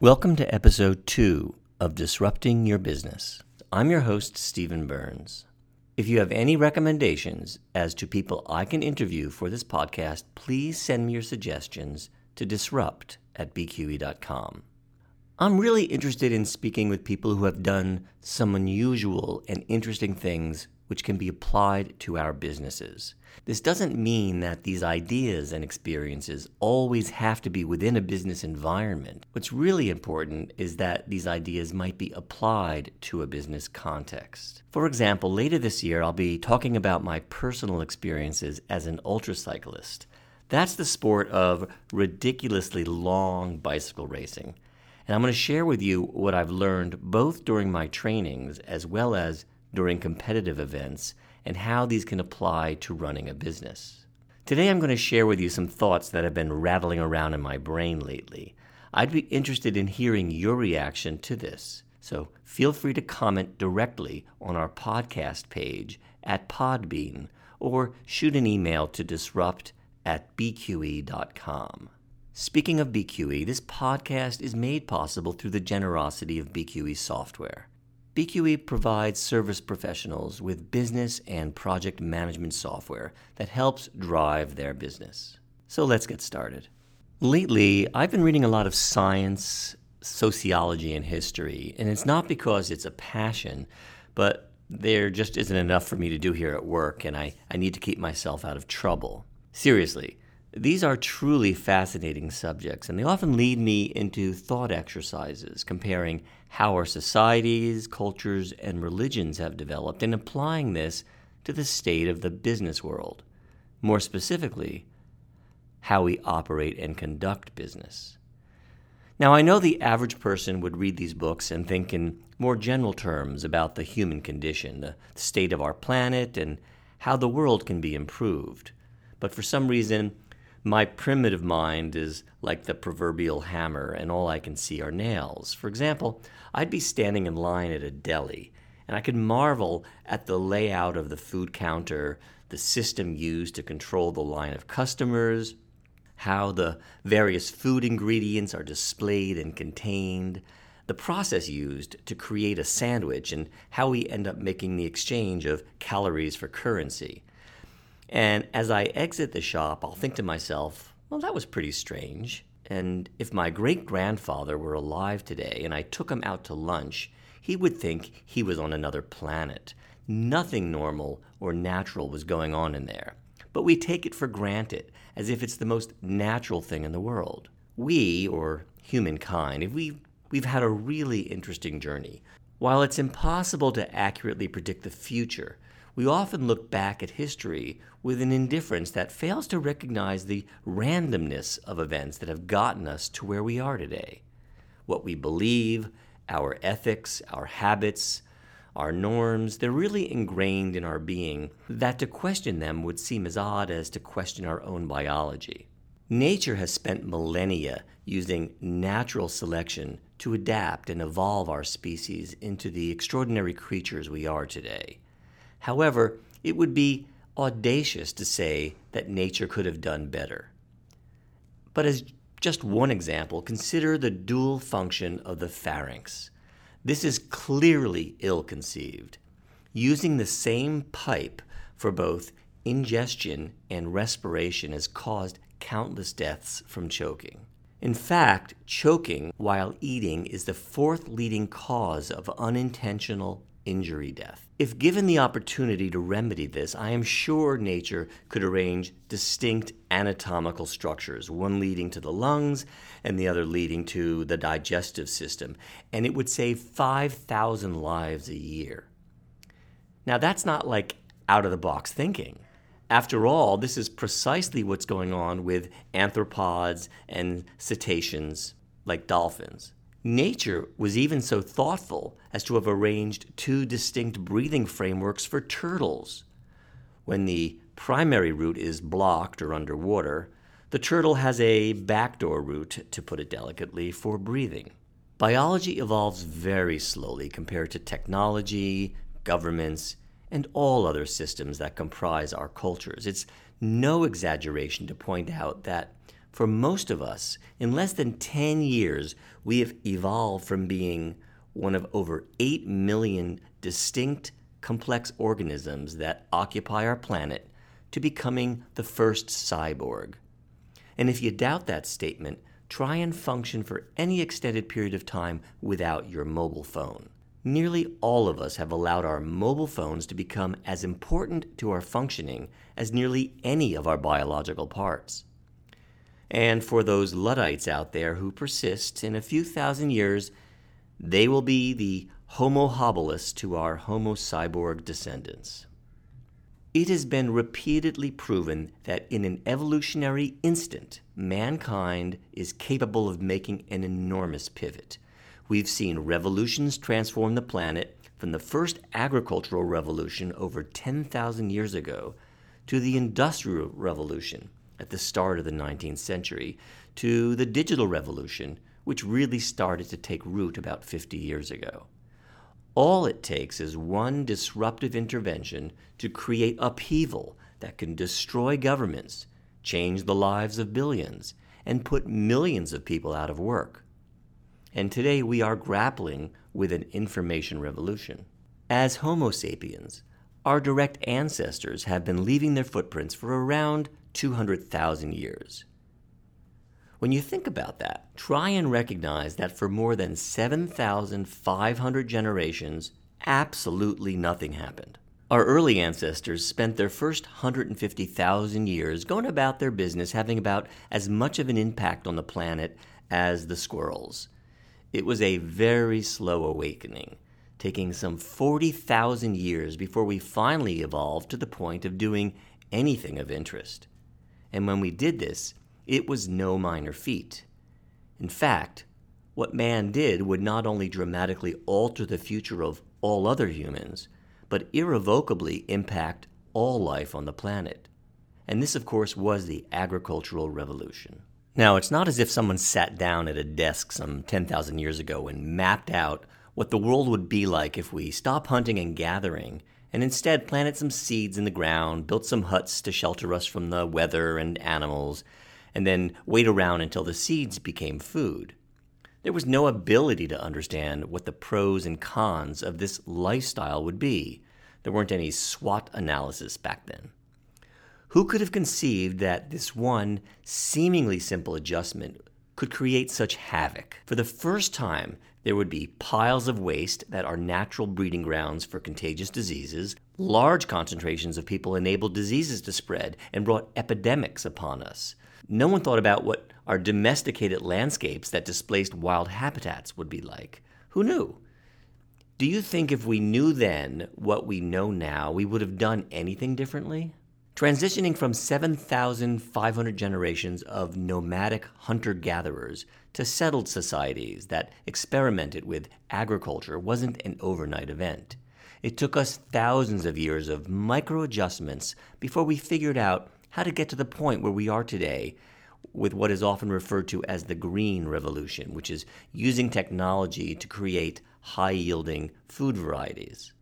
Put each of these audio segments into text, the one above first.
Welcome to episode two of Disrupting Your Business. I'm your host, Stephen Burns. If you have any recommendations as to people I can interview for this podcast, please send me your suggestions to disrupt at bqe.com. I'm really interested in speaking with people who have done some unusual and interesting things which can be applied to our businesses. This doesn't mean that these ideas and experiences always have to be within a business environment. What's really important is that these ideas might be applied to a business context. For example, later this year, I'll be talking about my personal experiences as an ultracyclist. That's the sport of ridiculously long bicycle racing. And I'm going to share with you what I've learned both during my trainings as well as during competitive events and how these can apply to running a business. Today, I'm going to share with you some thoughts that have been rattling around in my brain lately. I'd be interested in hearing your reaction to this, so feel free to comment directly on our podcast page at Podbean or shoot an email to disrupt at bqe.com. Speaking of BQE, this podcast is made possible through the generosity of BQE software. BQE provides service professionals with business and project management software that helps drive their business. So let's get started. Lately, I've been reading a lot of science, sociology, and history, and it's not because it's a passion, but there just isn't enough for me to do here at work, and I, I need to keep myself out of trouble. Seriously, these are truly fascinating subjects, and they often lead me into thought exercises comparing how our societies, cultures, and religions have developed and applying this to the state of the business world. More specifically, how we operate and conduct business. Now, I know the average person would read these books and think in more general terms about the human condition, the state of our planet, and how the world can be improved. But for some reason, my primitive mind is like the proverbial hammer, and all I can see are nails. For example, I'd be standing in line at a deli, and I could marvel at the layout of the food counter, the system used to control the line of customers, how the various food ingredients are displayed and contained, the process used to create a sandwich, and how we end up making the exchange of calories for currency. And as I exit the shop, I'll think to myself, well, that was pretty strange. And if my great grandfather were alive today and I took him out to lunch, he would think he was on another planet. Nothing normal or natural was going on in there. But we take it for granted, as if it's the most natural thing in the world. We, or humankind, we, we've had a really interesting journey. While it's impossible to accurately predict the future, we often look back at history with an indifference that fails to recognize the randomness of events that have gotten us to where we are today. What we believe, our ethics, our habits, our norms, they're really ingrained in our being that to question them would seem as odd as to question our own biology. Nature has spent millennia using natural selection to adapt and evolve our species into the extraordinary creatures we are today. However, it would be audacious to say that nature could have done better. But as just one example, consider the dual function of the pharynx. This is clearly ill conceived. Using the same pipe for both ingestion and respiration has caused countless deaths from choking. In fact, choking while eating is the fourth leading cause of unintentional injury death. If given the opportunity to remedy this, I am sure nature could arrange distinct anatomical structures, one leading to the lungs and the other leading to the digestive system, and it would save 5,000 lives a year. Now, that's not like out of the box thinking. After all, this is precisely what's going on with arthropods and cetaceans like dolphins. Nature was even so thoughtful as to have arranged two distinct breathing frameworks for turtles. When the primary route is blocked or underwater, the turtle has a backdoor route, to put it delicately, for breathing. Biology evolves very slowly compared to technology, governments, and all other systems that comprise our cultures. It's no exaggeration to point out that for most of us, in less than 10 years, we have evolved from being one of over 8 million distinct, complex organisms that occupy our planet to becoming the first cyborg. And if you doubt that statement, try and function for any extended period of time without your mobile phone. Nearly all of us have allowed our mobile phones to become as important to our functioning as nearly any of our biological parts. And for those Luddites out there who persist, in a few thousand years, they will be the Homo habilis to our Homo cyborg descendants. It has been repeatedly proven that in an evolutionary instant, mankind is capable of making an enormous pivot. We've seen revolutions transform the planet from the first agricultural revolution over 10,000 years ago to the Industrial Revolution at the start of the 19th century to the digital revolution, which really started to take root about 50 years ago. All it takes is one disruptive intervention to create upheaval that can destroy governments, change the lives of billions, and put millions of people out of work. And today we are grappling with an information revolution. As Homo sapiens, our direct ancestors have been leaving their footprints for around 200,000 years. When you think about that, try and recognize that for more than 7,500 generations, absolutely nothing happened. Our early ancestors spent their first 150,000 years going about their business having about as much of an impact on the planet as the squirrels. It was a very slow awakening, taking some 40,000 years before we finally evolved to the point of doing anything of interest. And when we did this, it was no minor feat. In fact, what man did would not only dramatically alter the future of all other humans, but irrevocably impact all life on the planet. And this, of course, was the agricultural revolution. Now, it's not as if someone sat down at a desk some 10,000 years ago and mapped out what the world would be like if we stopped hunting and gathering and instead planted some seeds in the ground, built some huts to shelter us from the weather and animals, and then wait around until the seeds became food. There was no ability to understand what the pros and cons of this lifestyle would be. There weren't any SWOT analysis back then. Who could have conceived that this one seemingly simple adjustment could create such havoc? For the first time, there would be piles of waste that are natural breeding grounds for contagious diseases. Large concentrations of people enabled diseases to spread and brought epidemics upon us. No one thought about what our domesticated landscapes that displaced wild habitats would be like. Who knew? Do you think if we knew then what we know now, we would have done anything differently? Transitioning from 7,500 generations of nomadic hunter gatherers to settled societies that experimented with agriculture wasn't an overnight event. It took us thousands of years of micro adjustments before we figured out how to get to the point where we are today with what is often referred to as the green revolution, which is using technology to create high yielding food varieties.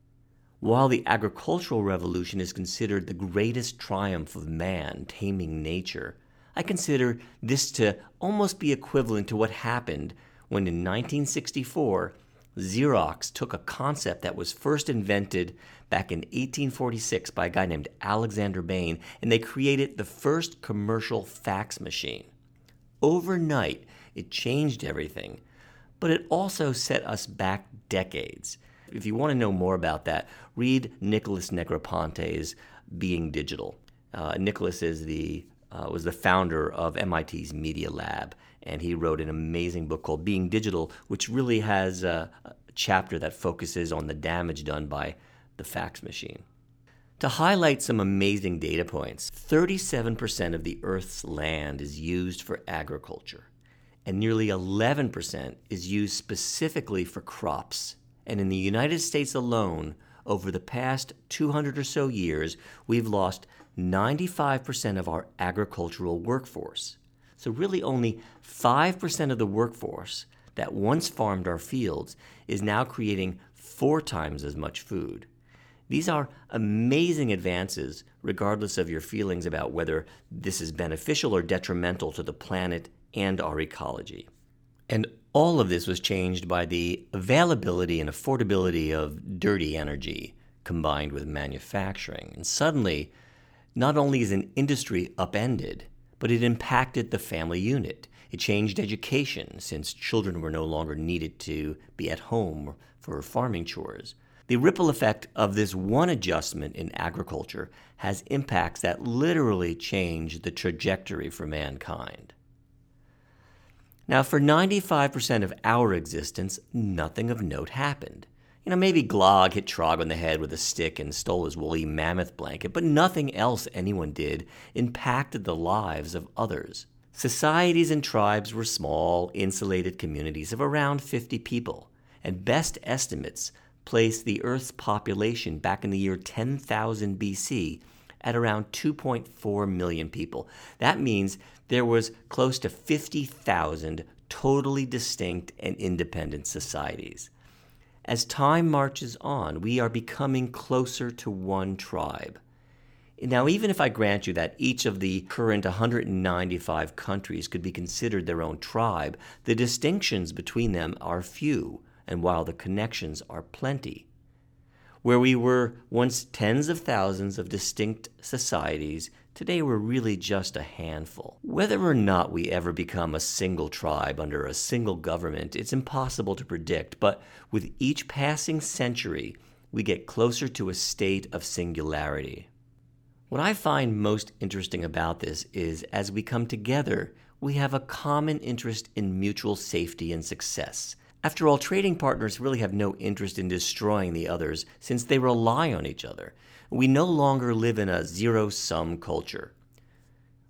While the agricultural revolution is considered the greatest triumph of man taming nature, I consider this to almost be equivalent to what happened when in 1964 Xerox took a concept that was first invented back in 1846 by a guy named Alexander Bain, and they created the first commercial fax machine. Overnight, it changed everything, but it also set us back decades. If you want to know more about that, read Nicholas Negroponte's Being Digital. Uh, Nicholas is the uh, was the founder of MIT's Media Lab, and he wrote an amazing book called Being Digital, which really has a, a chapter that focuses on the damage done by the fax machine. To highlight some amazing data points, 37% of the Earth's land is used for agriculture, and nearly 11% is used specifically for crops. And in the United States alone, over the past 200 or so years, we've lost 95% of our agricultural workforce. So, really, only 5% of the workforce that once farmed our fields is now creating four times as much food. These are amazing advances, regardless of your feelings about whether this is beneficial or detrimental to the planet and our ecology. And all of this was changed by the availability and affordability of dirty energy combined with manufacturing. And suddenly, not only is an industry upended, but it impacted the family unit. It changed education since children were no longer needed to be at home for farming chores. The ripple effect of this one adjustment in agriculture has impacts that literally change the trajectory for mankind. Now, for 95% of our existence, nothing of note happened. You know, maybe Glog hit Trog on the head with a stick and stole his woolly mammoth blanket, but nothing else anyone did impacted the lives of others. Societies and tribes were small, insulated communities of around 50 people, and best estimates place the Earth's population back in the year 10,000 BC at around 2.4 million people. That means there was close to 50,000 totally distinct and independent societies. As time marches on, we are becoming closer to one tribe. Now, even if I grant you that each of the current 195 countries could be considered their own tribe, the distinctions between them are few, and while the connections are plenty. Where we were once tens of thousands of distinct societies, today we're really just a handful. Whether or not we ever become a single tribe under a single government, it's impossible to predict, but with each passing century, we get closer to a state of singularity. What I find most interesting about this is as we come together, we have a common interest in mutual safety and success after all, trading partners really have no interest in destroying the others since they rely on each other. We no longer live in a zero sum culture.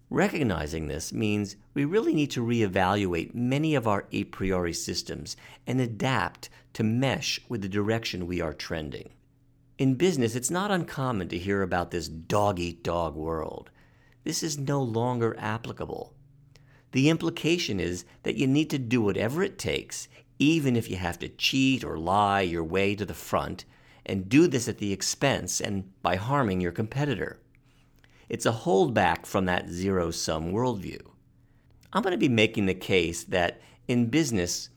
Recognizing this means we really need to reevaluate many of our a priori systems and adapt to mesh with the direction we are trending. In business, it's not uncommon to hear about this dog eat dog world. This is no longer applicable. The implication is that you need to do whatever it takes, even if you have to cheat or lie your way to the front, and do this at the expense and by harming your competitor. It's a holdback from that zero sum worldview. I'm going to be making the case that in business,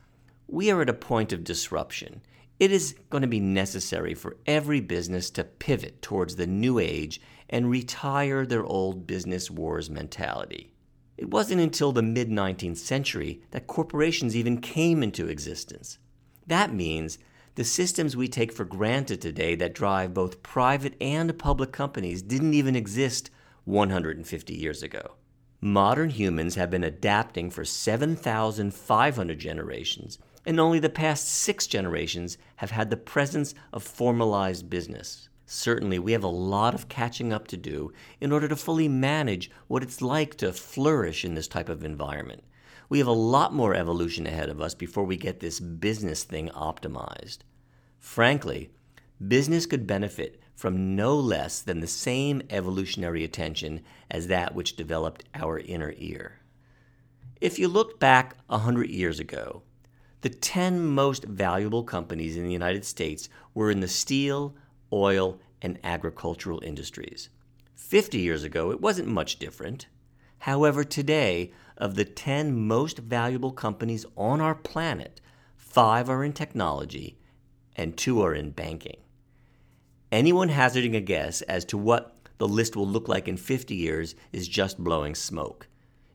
we are at a point of disruption. It is going to be necessary for every business to pivot towards the new age and retire their old business wars mentality. It wasn't until the mid 19th century that corporations even came into existence. That means the systems we take for granted today that drive both private and public companies didn't even exist 150 years ago. Modern humans have been adapting for 7,500 generations, and only the past six generations have had the presence of formalized business. Certainly, we have a lot of catching up to do in order to fully manage what it's like to flourish in this type of environment. We have a lot more evolution ahead of us before we get this business thing optimized. Frankly, business could benefit from no less than the same evolutionary attention as that which developed our inner ear. If you look back a hundred years ago, the 10 most valuable companies in the United States were in the steel, oil, and agricultural industries. 50 years ago, it wasn't much different. However, today, of the 10 most valuable companies on our planet, five are in technology and two are in banking. Anyone hazarding a guess as to what the list will look like in 50 years is just blowing smoke.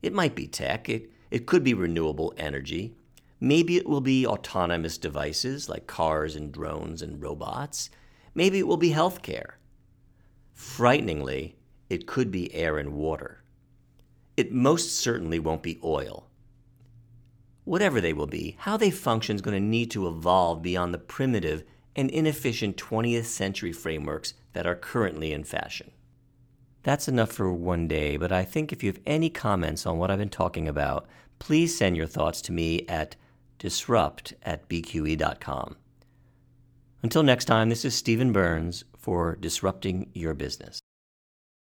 It might be tech, it, it could be renewable energy, maybe it will be autonomous devices like cars and drones and robots. Maybe it will be healthcare. Frighteningly, it could be air and water. It most certainly won't be oil. Whatever they will be, how they function is going to need to evolve beyond the primitive and inefficient 20th century frameworks that are currently in fashion. That's enough for one day, but I think if you have any comments on what I've been talking about, please send your thoughts to me at disrupt at bqe.com. Until next time, this is Stephen Burns for Disrupting Your Business.